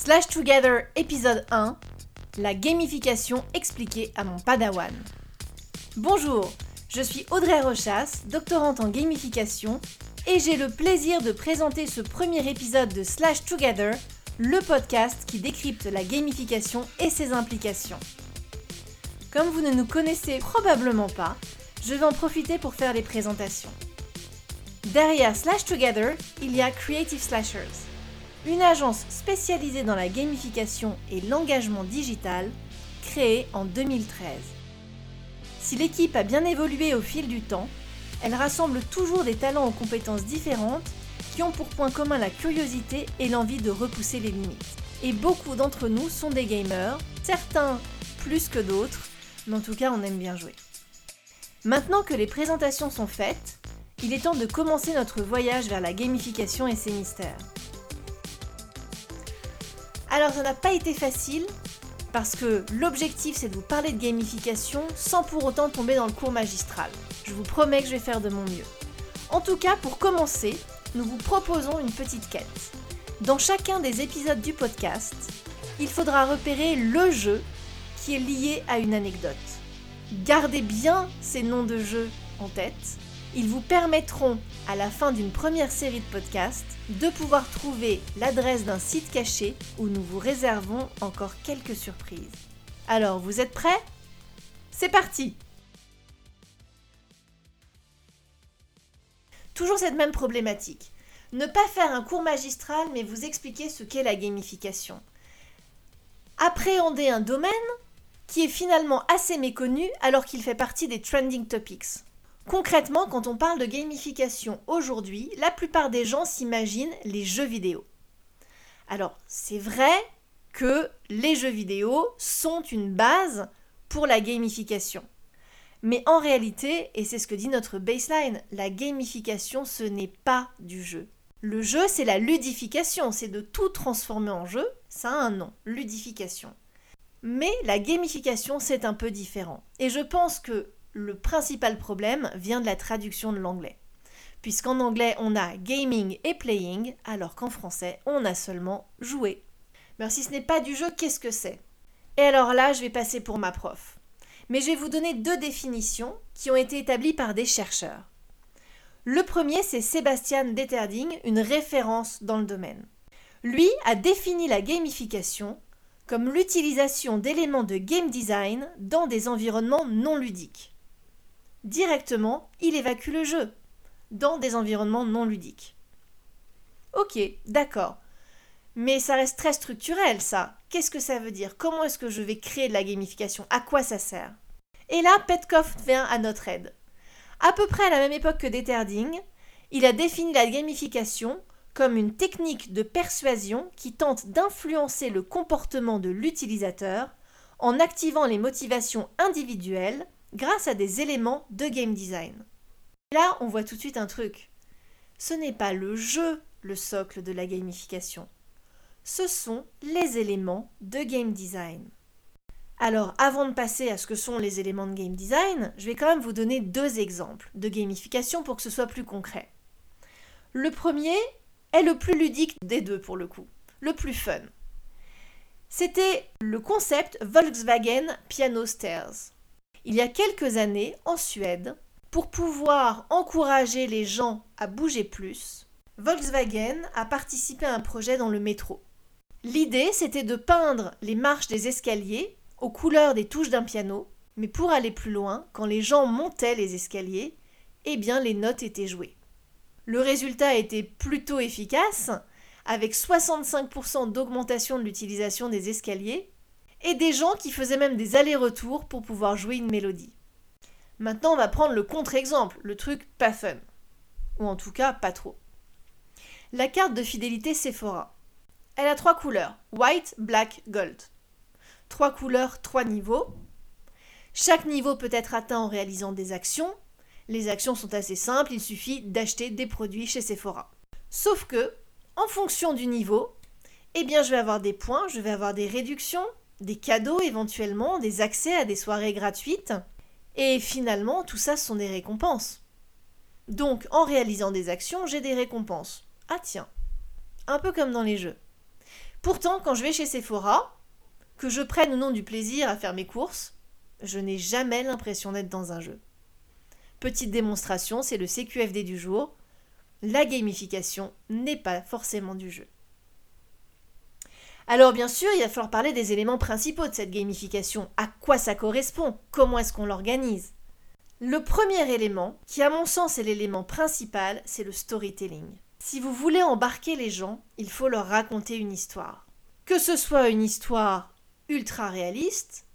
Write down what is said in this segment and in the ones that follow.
Slash Together épisode 1 La gamification expliquée à mon padawan. Bonjour, je suis Audrey Rochas, doctorante en gamification, et j'ai le plaisir de présenter ce premier épisode de Slash Together, le podcast qui décrypte la gamification et ses implications. Comme vous ne nous connaissez probablement pas, je vais en profiter pour faire les présentations. Derrière Slash Together, il y a Creative Slashers, une agence spécialisée dans la gamification et l'engagement digital, créée en 2013. Si l'équipe a bien évolué au fil du temps, elle rassemble toujours des talents aux compétences différentes qui ont pour point commun la curiosité et l'envie de repousser les limites. Et beaucoup d'entre nous sont des gamers, certains plus que d'autres, mais en tout cas on aime bien jouer. Maintenant que les présentations sont faites, il est temps de commencer notre voyage vers la gamification et ses mystères. Alors ça n'a pas été facile, parce que l'objectif c'est de vous parler de gamification sans pour autant tomber dans le cours magistral. Je vous promets que je vais faire de mon mieux. En tout cas, pour commencer, nous vous proposons une petite quête. Dans chacun des épisodes du podcast, il faudra repérer le jeu qui est lié à une anecdote. Gardez bien ces noms de jeux en tête ils vous permettront, à la fin d'une première série de podcasts, de pouvoir trouver l'adresse d'un site caché où nous vous réservons encore quelques surprises. Alors, vous êtes prêts? C'est parti Toujours cette même problématique. Ne pas faire un cours magistral mais vous expliquer ce qu'est la gamification. Appréhender un domaine qui est finalement assez méconnu alors qu'il fait partie des trending topics. Concrètement, quand on parle de gamification aujourd'hui, la plupart des gens s'imaginent les jeux vidéo. Alors, c'est vrai que les jeux vidéo sont une base pour la gamification. Mais en réalité, et c'est ce que dit notre baseline, la gamification, ce n'est pas du jeu. Le jeu, c'est la ludification, c'est de tout transformer en jeu, ça a un nom, ludification. Mais la gamification, c'est un peu différent. Et je pense que le principal problème vient de la traduction de l'anglais. Puisqu'en anglais, on a gaming et playing, alors qu'en français, on a seulement joué. Mais si ce n'est pas du jeu, qu'est-ce que c'est? Et alors là, je vais passer pour ma prof. Mais je vais vous donner deux définitions qui ont été établies par des chercheurs. Le premier, c'est Sébastien Deterding, une référence dans le domaine. Lui a défini la gamification comme l'utilisation d'éléments de game design dans des environnements non ludiques directement, il évacue le jeu dans des environnements non ludiques. Ok, d'accord. Mais ça reste très structurel, ça. Qu'est-ce que ça veut dire? Comment est-ce que je vais créer de la gamification? À quoi ça sert? Et là, Petkoff vient à notre aide. À peu près à la même époque que Deterding, il a défini la gamification comme une technique de persuasion qui tente d'influencer le comportement de l'utilisateur en activant les motivations individuelles grâce à des éléments de game design. Là, on voit tout de suite un truc. Ce n'est pas le jeu le socle de la gamification. Ce sont les éléments de game design. Alors, avant de passer à ce que sont les éléments de game design, je vais quand même vous donner deux exemples de gamification pour que ce soit plus concret. Le premier est le plus ludique des deux pour le coup, le plus fun. C'était le concept Volkswagen Piano Stairs il y a quelques années en Suède, pour pouvoir encourager les gens à bouger plus, Volkswagen a participé à un projet dans le métro. L'idée, c'était de peindre les marches des escaliers aux couleurs des touches d'un piano, mais pour aller plus loin, quand les gens montaient les escaliers, eh bien les notes étaient jouées. Le résultat était plutôt efficace, avec 65% d'augmentation de l'utilisation des escaliers et des gens qui faisaient même des allers-retours pour pouvoir jouer une mélodie. Maintenant, on va prendre le contre-exemple, le truc pas fun. Ou en tout cas, pas trop. La carte de fidélité Sephora. Elle a trois couleurs white, black, gold. Trois couleurs, trois niveaux. Chaque niveau peut être atteint en réalisant des actions. Les actions sont assez simples, il suffit d'acheter des produits chez Sephora. Sauf que, en fonction du niveau, eh bien je vais avoir des points, je vais avoir des réductions, des cadeaux éventuellement, des accès à des soirées gratuites. Et finalement, tout ça sont des récompenses. Donc, en réalisant des actions, j'ai des récompenses. Ah tiens, un peu comme dans les jeux. Pourtant, quand je vais chez Sephora, que je prenne ou non du plaisir à faire mes courses, je n'ai jamais l'impression d'être dans un jeu. Petite démonstration, c'est le CQFD du jour. La gamification n'est pas forcément du jeu. Alors bien sûr, il va falloir parler des éléments principaux de cette gamification. À quoi ça correspond? Comment est-ce qu'on l'organise? Le premier élément, qui à mon sens est l'élément principal, c'est le storytelling. Si vous voulez embarquer les gens, il faut leur raconter une histoire. Que ce soit une histoire ultra réaliste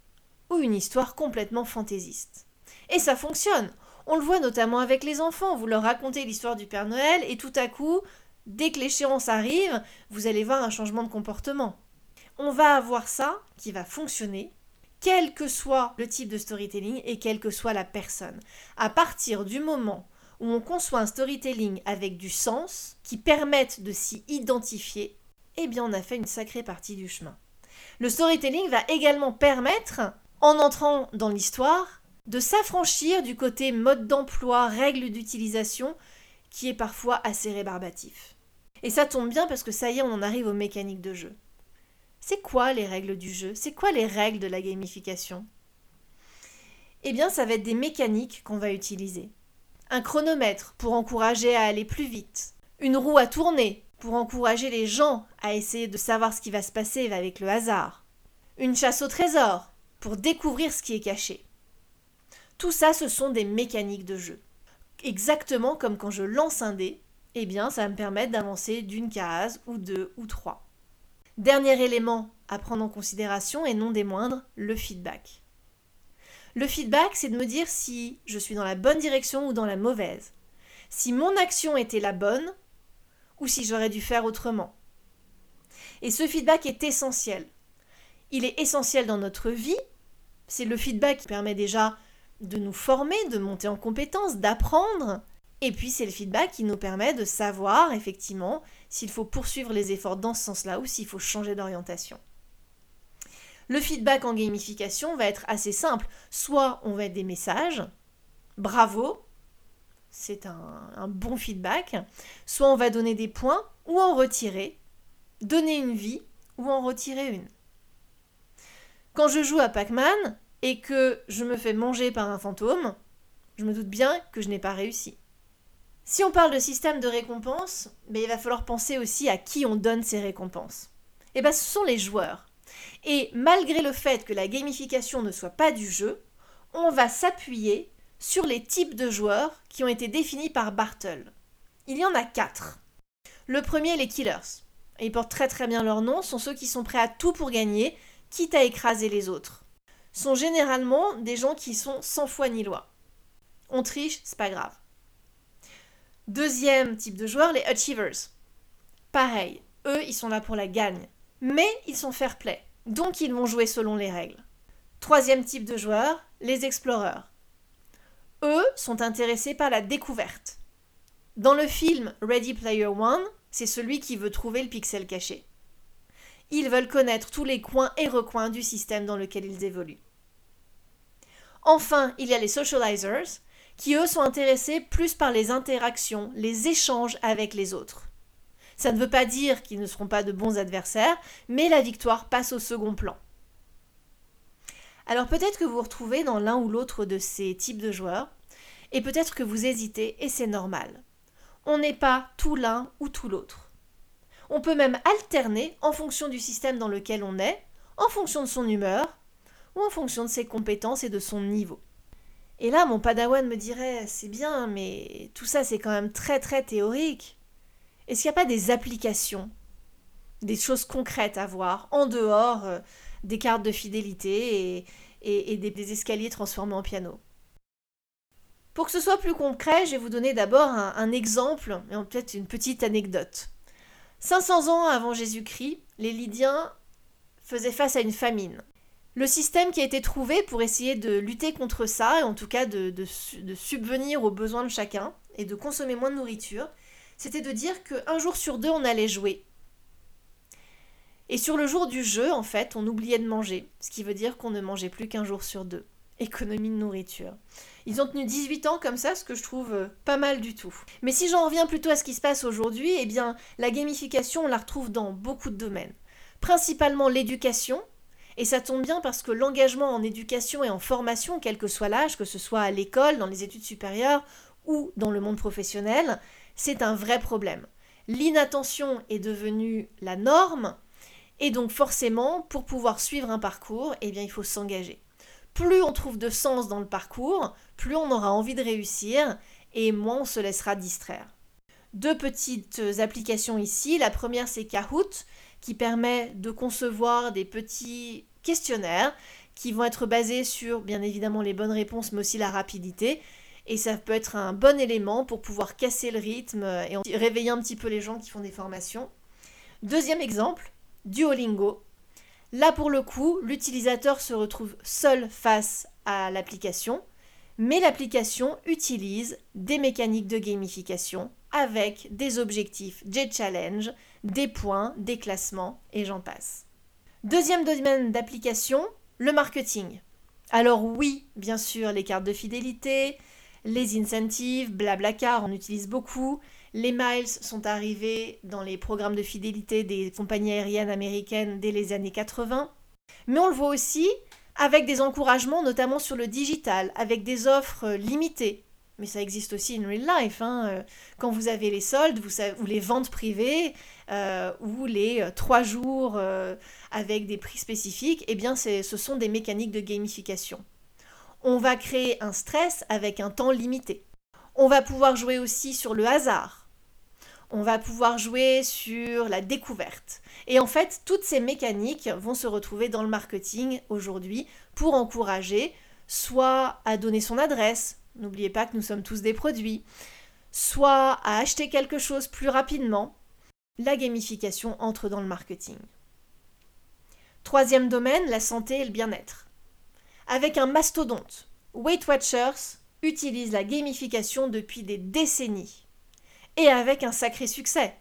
ou une histoire complètement fantaisiste. Et ça fonctionne. On le voit notamment avec les enfants. Vous leur racontez l'histoire du Père Noël et tout à coup, dès que l'échéance arrive, vous allez voir un changement de comportement. On va avoir ça qui va fonctionner, quel que soit le type de storytelling et quelle que soit la personne. À partir du moment où on conçoit un storytelling avec du sens, qui permette de s'y identifier, eh bien on a fait une sacrée partie du chemin. Le storytelling va également permettre, en entrant dans l'histoire, de s'affranchir du côté mode d'emploi, règles d'utilisation, qui est parfois assez rébarbatif. Et ça tombe bien parce que ça y est, on en arrive aux mécaniques de jeu. C'est quoi les règles du jeu? C'est quoi les règles de la gamification? Eh bien, ça va être des mécaniques qu'on va utiliser. Un chronomètre pour encourager à aller plus vite. Une roue à tourner pour encourager les gens à essayer de savoir ce qui va se passer avec le hasard. Une chasse au trésor pour découvrir ce qui est caché. Tout ça, ce sont des mécaniques de jeu. Exactement comme quand je lance un dé, eh bien, ça va me permettre d'avancer d'une case ou deux ou trois. Dernier élément à prendre en considération et non des moindres, le feedback. Le feedback, c'est de me dire si je suis dans la bonne direction ou dans la mauvaise. Si mon action était la bonne ou si j'aurais dû faire autrement. Et ce feedback est essentiel. Il est essentiel dans notre vie. C'est le feedback qui permet déjà de nous former, de monter en compétences, d'apprendre. Et puis c'est le feedback qui nous permet de savoir effectivement s'il faut poursuivre les efforts dans ce sens-là ou s'il faut changer d'orientation. Le feedback en gamification va être assez simple. Soit on va être des messages, bravo, c'est un, un, bon feedback. Soit on va donner des points ou en retirer, donner une vie ou en retirer une. Quand je joue à Pac-Man, et que je me fais manger par un fantôme, je me doute bien que je n'ai pas réussi. Si on parle de système de récompense, ben, il va falloir penser aussi à qui on donne ces récompenses. Eh ben, ce sont les joueurs. Et malgré le fait que la gamification ne soit pas du jeu, on va s'appuyer sur les types de joueurs qui ont été définis par Bartle. Il y en a quatre. Le premier, les killers. Ils portent très très bien leur nom, sont ceux qui sont prêts à tout pour gagner, quitte à écraser les autres sont généralement des gens qui sont sans foi ni loi. On triche, c'est pas grave. Deuxième type de joueurs, les achievers. Pareil, eux, ils sont là pour la gagne. Mais ils sont fair play, donc ils vont jouer selon les règles. Troisième type de joueurs, les explorers. Eux sont intéressés par la découverte. Dans le film Ready Player One, c'est celui qui veut trouver le pixel caché. Ils veulent connaître tous les coins et recoins du système dans lequel ils évoluent. Enfin, il y a les socializers, qui eux sont intéressés plus par les interactions, les échanges avec les autres. Ça ne veut pas dire qu'ils ne seront pas de bons adversaires, mais la victoire passe au second plan. Alors peut-être que vous vous retrouvez dans l'un ou l'autre de ces types de joueurs, et peut-être que vous hésitez, et c'est normal. On n'est pas tout l'un ou tout l'autre. On peut même alterner en fonction du système dans lequel on est, en fonction de son humeur, ou en fonction de ses compétences et de son niveau. Et là, mon padawan me dirait, c'est bien, mais tout ça c'est quand même très très théorique. Est-ce qu'il n'y a pas des applications, des choses concrètes à voir, en dehors euh, des cartes de fidélité et, des, escaliers transformés en piano? Pour que ce soit plus concret, je vais vous donner d'abord un, un exemple, et peut-être une petite anecdote. 500 ans avant Jésus-Christ, les Lydiens faisaient face à une famine. Le système qui a été trouvé pour essayer de lutter contre ça, et en tout cas de, subvenir aux besoins de chacun et de consommer moins de nourriture, c'était de dire qu'un jour sur deux, on allait jouer. Et sur le jour du jeu, en fait, on oubliait de manger, ce qui veut dire qu'on ne mangeait plus qu'un jour sur deux. Économie de nourriture. Ils ont tenu 18 ans comme ça, ce que je trouve euh, pas mal du tout. Mais si j'en reviens plutôt à ce qui se passe aujourd'hui, eh bien, la gamification, on la retrouve dans beaucoup de domaines. Principalement l'éducation, et ça tombe bien parce que l'engagement en éducation et en formation, quel que soit l'âge, que ce soit à l'école, dans les études supérieures ou dans le monde professionnel, c'est un vrai problème. L'inattention est devenue la norme, et donc forcément, pour pouvoir suivre un parcours, eh bien, il faut s'engager. Plus on trouve de sens dans le parcours, plus on aura envie de réussir, et moins on se laissera distraire. Deux petites applications ici. La première, c'est Kahoot, qui permet de concevoir des petits questionnaires qui vont être basés sur, bien évidemment, les bonnes réponses, mais aussi la rapidité. Et ça peut être un bon élément pour pouvoir casser le rythme et réveiller un petit peu les gens qui font des formations. Deuxième exemple, Duolingo. Là, pour le coup, l'utilisateur se retrouve seul face à l'application, mais l'application utilise des mécaniques de gamification avec des objectifs, des challenges, des points, des classements et j'en passe. Deuxième domaine d'application, le marketing. Alors oui, bien sûr, les cartes de fidélité, les incentives, Blablacar, on utilise beaucoup. Les miles sont arrivés dans les programmes de fidélité des compagnies aériennes américaines dès les années 80. Mais on le voit aussi avec des encouragements, notamment sur le digital, avec des offres limitées. Mais ça existe aussi in real life. Hein. Euh, quand vous avez les soldes vous ou les ventes privées euh, ou les euh, trois jours avec des prix spécifiques, eh bien ce sont des mécaniques de gamification. On va créer un stress avec un temps limité. On va pouvoir jouer aussi sur le hasard. On va pouvoir jouer sur la découverte. Et en fait, toutes ces mécaniques vont se retrouver dans le marketing aujourd'hui pour encourager soit à donner son adresse, n'oubliez pas que nous sommes tous des produits, soit à acheter quelque chose plus rapidement. La gamification entre dans le marketing. Troisième domaine, la santé et le bien-être avec un mastodonte. Weight Watchers utilise la gamification depuis des décennies et avec un sacré succès.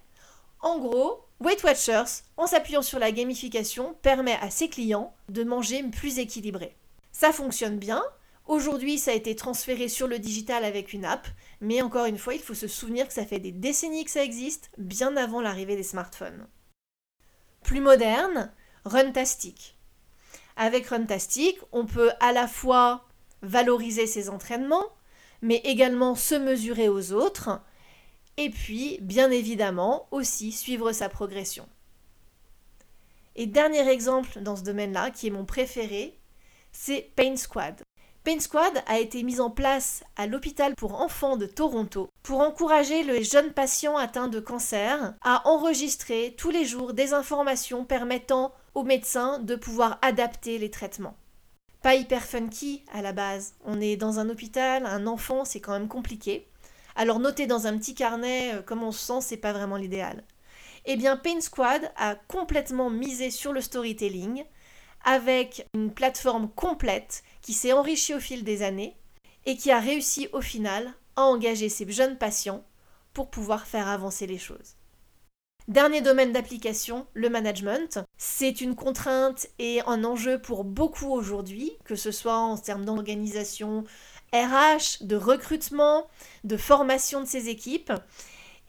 En gros, Weight Watchers, en s'appuyant sur la gamification, permet à ses clients de manger plus équilibré. Ça fonctionne bien. Aujourd'hui, ça a été transféré sur le digital avec une app, mais encore une fois, il faut se souvenir que ça fait des décennies que ça existe, bien avant l'arrivée des smartphones. Plus moderne, Runtastic. Avec Runtastic, on peut à la fois valoriser ses entraînements, mais également se mesurer aux autres, et puis, bien évidemment, aussi suivre sa progression. Et dernier exemple dans ce domaine-là, qui est mon préféré, c'est Pain Squad. Pain Squad a été mise en place à l'hôpital pour enfants de Toronto pour encourager les jeunes patients atteints de cancer à enregistrer tous les jours des informations permettant aux médecins de pouvoir adapter les traitements. Pas hyper funky à la base. On est dans un hôpital, un enfant, c'est quand même compliqué. Alors noter dans un petit carnet euh, comment on se sent, c'est pas vraiment l'idéal. Eh bien, Pain Squad a complètement misé sur le storytelling avec une plateforme complète qui s'est enrichie au fil des années et qui a réussi au final à engager ses jeunes patients pour pouvoir faire avancer les choses. Dernier domaine d'application, le management. C'est une contrainte et un enjeu pour beaucoup aujourd'hui, que ce soit en termes d'organisation RH, de recrutement, de formation de ses équipes.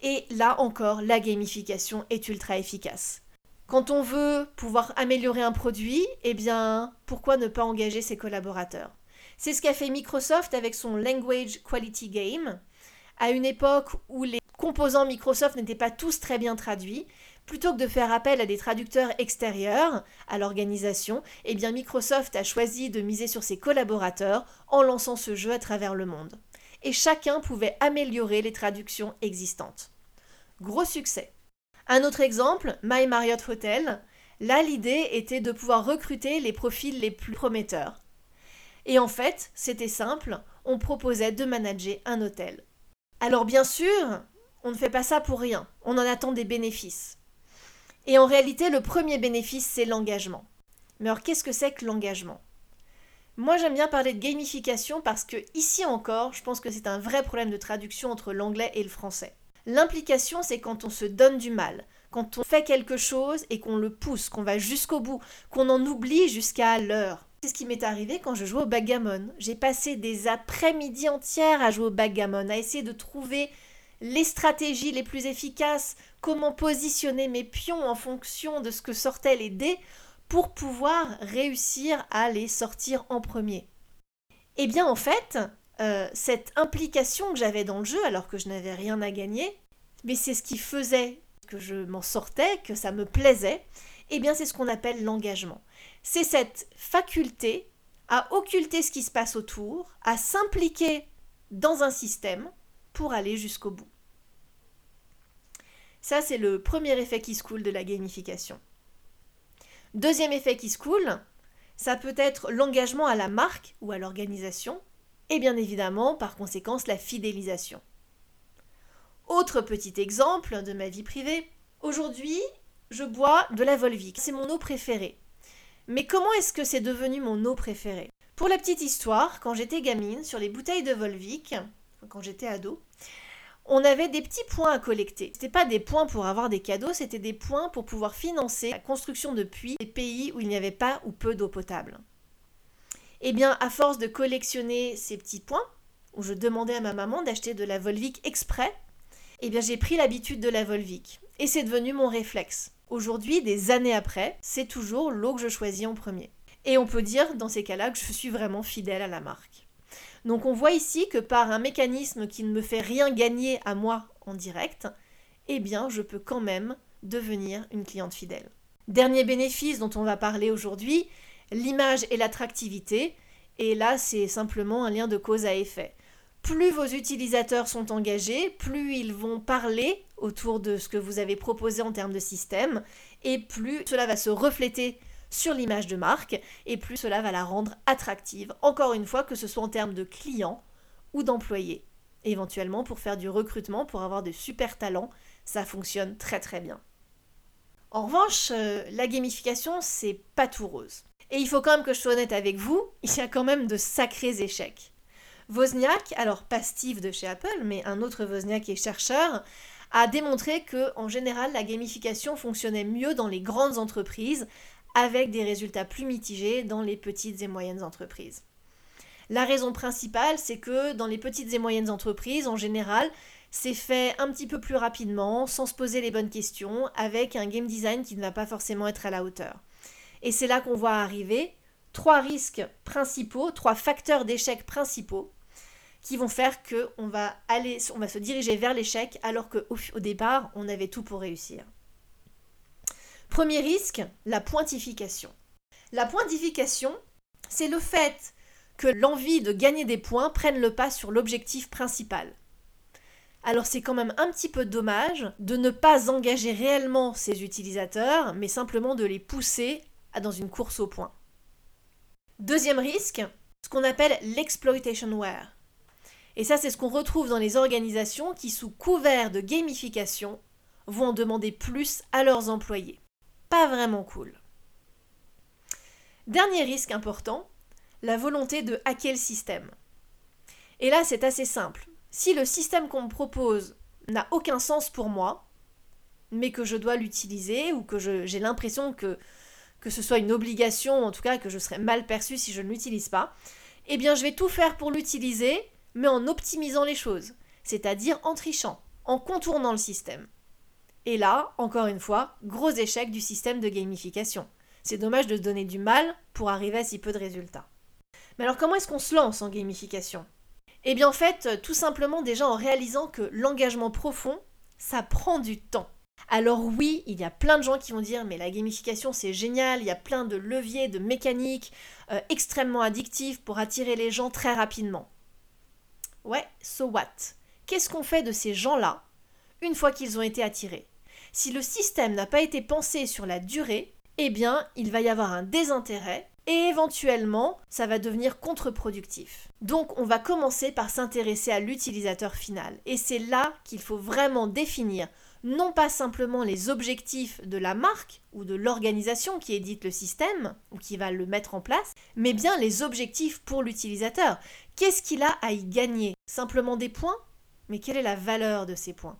Et là encore, la gamification est ultra efficace. Quand on veut pouvoir améliorer un produit, eh bien, pourquoi ne pas engager ses collaborateurs? C'est ce qu'a fait Microsoft avec son Language Quality Game. À une époque où les composants Microsoft n'étaient pas tous très bien traduits, plutôt que de faire appel à des traducteurs extérieurs à l'organisation, eh bien Microsoft a choisi de miser sur ses collaborateurs en lançant ce jeu à travers le monde. Et chacun pouvait améliorer les traductions existantes. Gros succès. Un autre exemple, My Marriott Hotel. Là, l'idée était de pouvoir recruter les profils les plus prometteurs. Et en fait, c'était simple, on proposait de manager un hôtel. Alors bien sûr, on ne fait pas ça pour rien, on en attend des bénéfices. Et en réalité, le premier bénéfice, c'est l'engagement. Mais alors, qu'est-ce que c'est que l'engagement? Moi, j'aime bien parler de gamification parce que, ici encore, je pense que c'est un vrai problème de traduction entre l'anglais et le français. L'implication, c'est quand on se donne du mal, quand on fait quelque chose et qu'on le pousse, qu'on va jusqu'au bout, qu'on en oublie jusqu'à l'heure. C'est ce qui m'est arrivé quand je jouais au backgammon. J'ai passé des après-midi entières à jouer au backgammon, à essayer de trouver les stratégies les plus efficaces, comment positionner mes pions en fonction de ce que sortaient les dés pour pouvoir réussir à les sortir en premier. Eh bien en fait, euh, cette implication que j'avais dans le jeu alors que je n'avais rien à gagner, mais c'est ce qui faisait que je m'en sortais, que ça me plaisait, eh bien c'est ce qu'on appelle l'engagement. C'est cette faculté à occulter ce qui se passe autour, à s'impliquer dans un système pour aller jusqu'au bout. Ça, c'est le premier effet qui se coule de la gamification. Deuxième effet qui se coule, ça peut être l'engagement à la marque ou à l'organisation, et bien évidemment, par conséquence, la fidélisation. Autre petit exemple de ma vie privée. Aujourd'hui, je bois de la Volvic. C'est mon eau préférée. Mais comment est-ce que c'est devenu mon eau préférée? Pour la petite histoire, quand j'étais gamine, sur les bouteilles de Volvic, quand j'étais ado, on avait des petits points à collecter. C'était pas des points pour avoir des cadeaux, c'était des points pour pouvoir financer la construction de puits des pays où il n'y avait pas ou peu d'eau potable. Eh bien, à force de collectionner ces petits points, où je demandais à ma maman d'acheter de la Volvic exprès, eh bien j'ai pris l'habitude de la Volvic. Et c'est devenu mon réflexe. Aujourd'hui, des années après, c'est toujours l'eau que je choisis en premier. Et on peut dire dans ces cas-là que je suis vraiment fidèle à la marque. Donc on voit ici que par un mécanisme qui ne me fait rien gagner à moi en direct, eh bien je peux quand même devenir une cliente fidèle. Dernier bénéfice dont on va parler aujourd'hui, l'image et l'attractivité. Et là, c'est simplement un lien de cause à effet. Plus vos utilisateurs sont engagés, plus ils vont parler autour de ce que vous avez proposé en termes de système, et plus cela va se refléter sur l'image de marque, et plus cela va la rendre attractive, encore une fois, que ce soit en termes de clients ou d'employés. Éventuellement, pour faire du recrutement, pour avoir de super talents, ça fonctionne très très bien. En revanche, euh, la gamification, c'est pas tout rose. Et il faut quand même que je sois honnête avec vous, il y a quand même de sacrés échecs. Wozniak, alors pas Steve de chez Apple, mais un autre Wozniak est chercheur, a démontré que en général la gamification fonctionnait mieux dans les grandes entreprises avec des résultats plus mitigés dans les petites et moyennes entreprises. La raison principale, c'est que dans les petites et moyennes entreprises, en général, c'est fait un petit peu plus rapidement, sans se poser les bonnes questions, avec un game design qui ne va pas forcément être à la hauteur. Et c'est là qu'on voit arriver trois risques principaux, trois facteurs d'échec principaux qui vont faire que on va aller, on va se diriger vers l'échec alors qu'au au départ on avait tout pour réussir. Premier risque, la pointification. La pointification, c'est le fait que l'envie de gagner des points prenne le pas sur l'objectif principal. Alors c'est quand même un petit peu dommage de ne pas engager réellement ces utilisateurs, mais simplement de les pousser dans une course au point. Deuxième risque, ce qu'on appelle l'exploitationware. Et ça, c'est ce qu'on retrouve dans les organisations qui, sous couvert de gamification, vont en demander plus à leurs employés. Pas vraiment cool. Dernier risque important, la volonté de hacker le système. Et là, c'est assez simple. Si le système qu'on me propose n'a aucun sens pour moi, mais que je dois l'utiliser ou que j'ai l'impression que que ce soit une obligation, en tout cas que je serais mal perçu si je ne l'utilise pas, eh bien je vais tout faire pour l'utiliser, mais en optimisant les choses, c'est-à-dire en trichant, en contournant le système. Et là, encore une fois, gros échec du système de gamification. C'est dommage de se donner du mal pour arriver à si peu de résultats. Mais alors comment est-ce qu'on se lance en gamification? Eh bien en fait, tout simplement déjà en réalisant que l'engagement profond, ça prend du temps. Alors oui, il y a plein de gens qui vont dire mais la gamification c'est génial, il y a plein de leviers, de mécaniques euh, extrêmement addictifs pour attirer les gens très rapidement. Ouais, so what? Qu'est-ce qu'on fait de ces gens-là une fois qu'ils ont été attirés? Si le système n'a pas été pensé sur la durée, eh bien il va y avoir un désintérêt et éventuellement ça va devenir contre-productif. Donc on va commencer par s'intéresser à l'utilisateur final et c'est là qu'il faut vraiment définir non pas simplement les objectifs de la marque ou de l'organisation qui édite le système ou qui va le mettre en place, mais bien les objectifs pour l'utilisateur. Qu'est-ce qu'il a à y gagner? Simplement des points? Mais quelle est la valeur de ces points?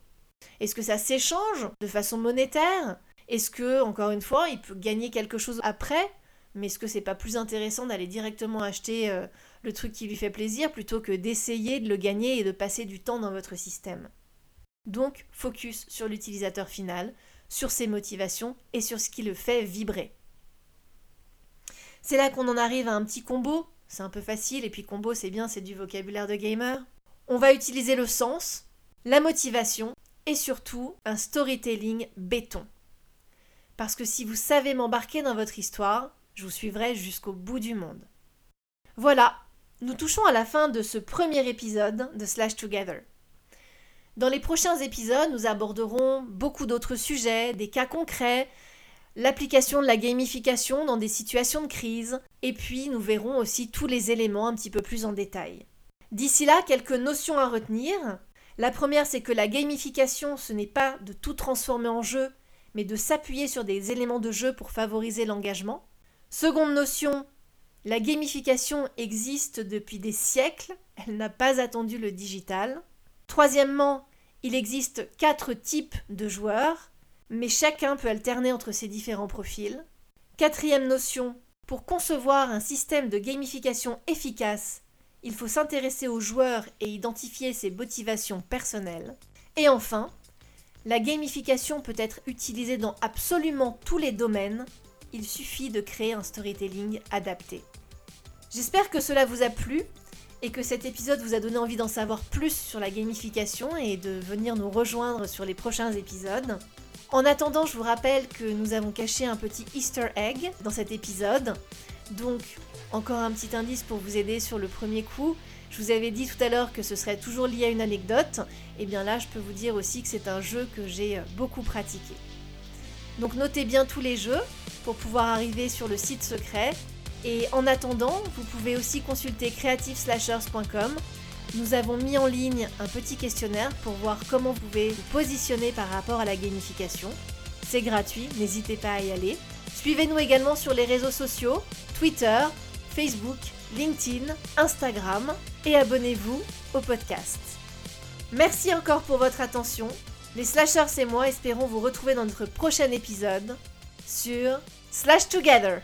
Est-ce que ça s'échange de façon monétaire? Est-ce que, encore une fois, il peut gagner quelque chose après? Mais est-ce que c'est pas plus intéressant d'aller directement acheter euh, le truc qui lui fait plaisir plutôt que d'essayer de le gagner et de passer du temps dans votre système? Donc focus sur l'utilisateur final, sur ses motivations et sur ce qui le fait vibrer. C'est là qu'on en arrive à un petit combo, c'est un peu facile et puis combo c'est bien, c'est du vocabulaire de gamer. On va utiliser le sens, la motivation et surtout un storytelling béton. Parce que si vous savez m'embarquer dans votre histoire, je vous suivrai jusqu'au bout du monde. Voilà, nous touchons à la fin de ce premier épisode de Slash Together. Dans les prochains épisodes, nous aborderons beaucoup d'autres sujets, des cas concrets, l'application de la gamification dans des situations de crise, et puis nous verrons aussi tous les éléments un petit peu plus en détail. D'ici là, quelques notions à retenir. La première, c'est que la gamification, ce n'est pas de tout transformer en jeu, mais de s'appuyer sur des éléments de jeu pour favoriser l'engagement. Seconde notion, la gamification existe depuis des siècles, elle n'a pas attendu le digital. Troisièmement, il existe quatre types de joueurs, mais chacun peut alterner entre ces différents profils. Quatrième notion, pour concevoir un système de gamification efficace, il faut s'intéresser aux joueurs et identifier ses motivations personnelles. Et enfin, la gamification peut être utilisée dans absolument tous les domaines, il suffit de créer un storytelling adapté. J'espère que cela vous a plu et que cet épisode vous a donné envie d'en savoir plus sur la gamification et de venir nous rejoindre sur les prochains épisodes. En attendant, je vous rappelle que nous avons caché un petit easter egg dans cet épisode. Donc, encore un petit indice pour vous aider sur le premier coup. Je vous avais dit tout à l'heure que ce serait toujours lié à une anecdote. Et bien là, je peux vous dire aussi que c'est un jeu que j'ai beaucoup pratiqué. Donc notez bien tous les jeux pour pouvoir arriver sur le site secret et en attendant, vous pouvez aussi consulter creativeslashers.com. Nous avons mis en ligne un petit questionnaire pour voir comment vous pouvez vous positionner par rapport à la gamification. C'est gratuit, n'hésitez pas à y aller. Suivez-nous également sur les réseaux sociaux, Twitter, Facebook, LinkedIn, Instagram et abonnez-vous au podcast. Merci encore pour votre attention. Les slashers et moi espérons vous retrouver dans notre prochain épisode sur Slash Together.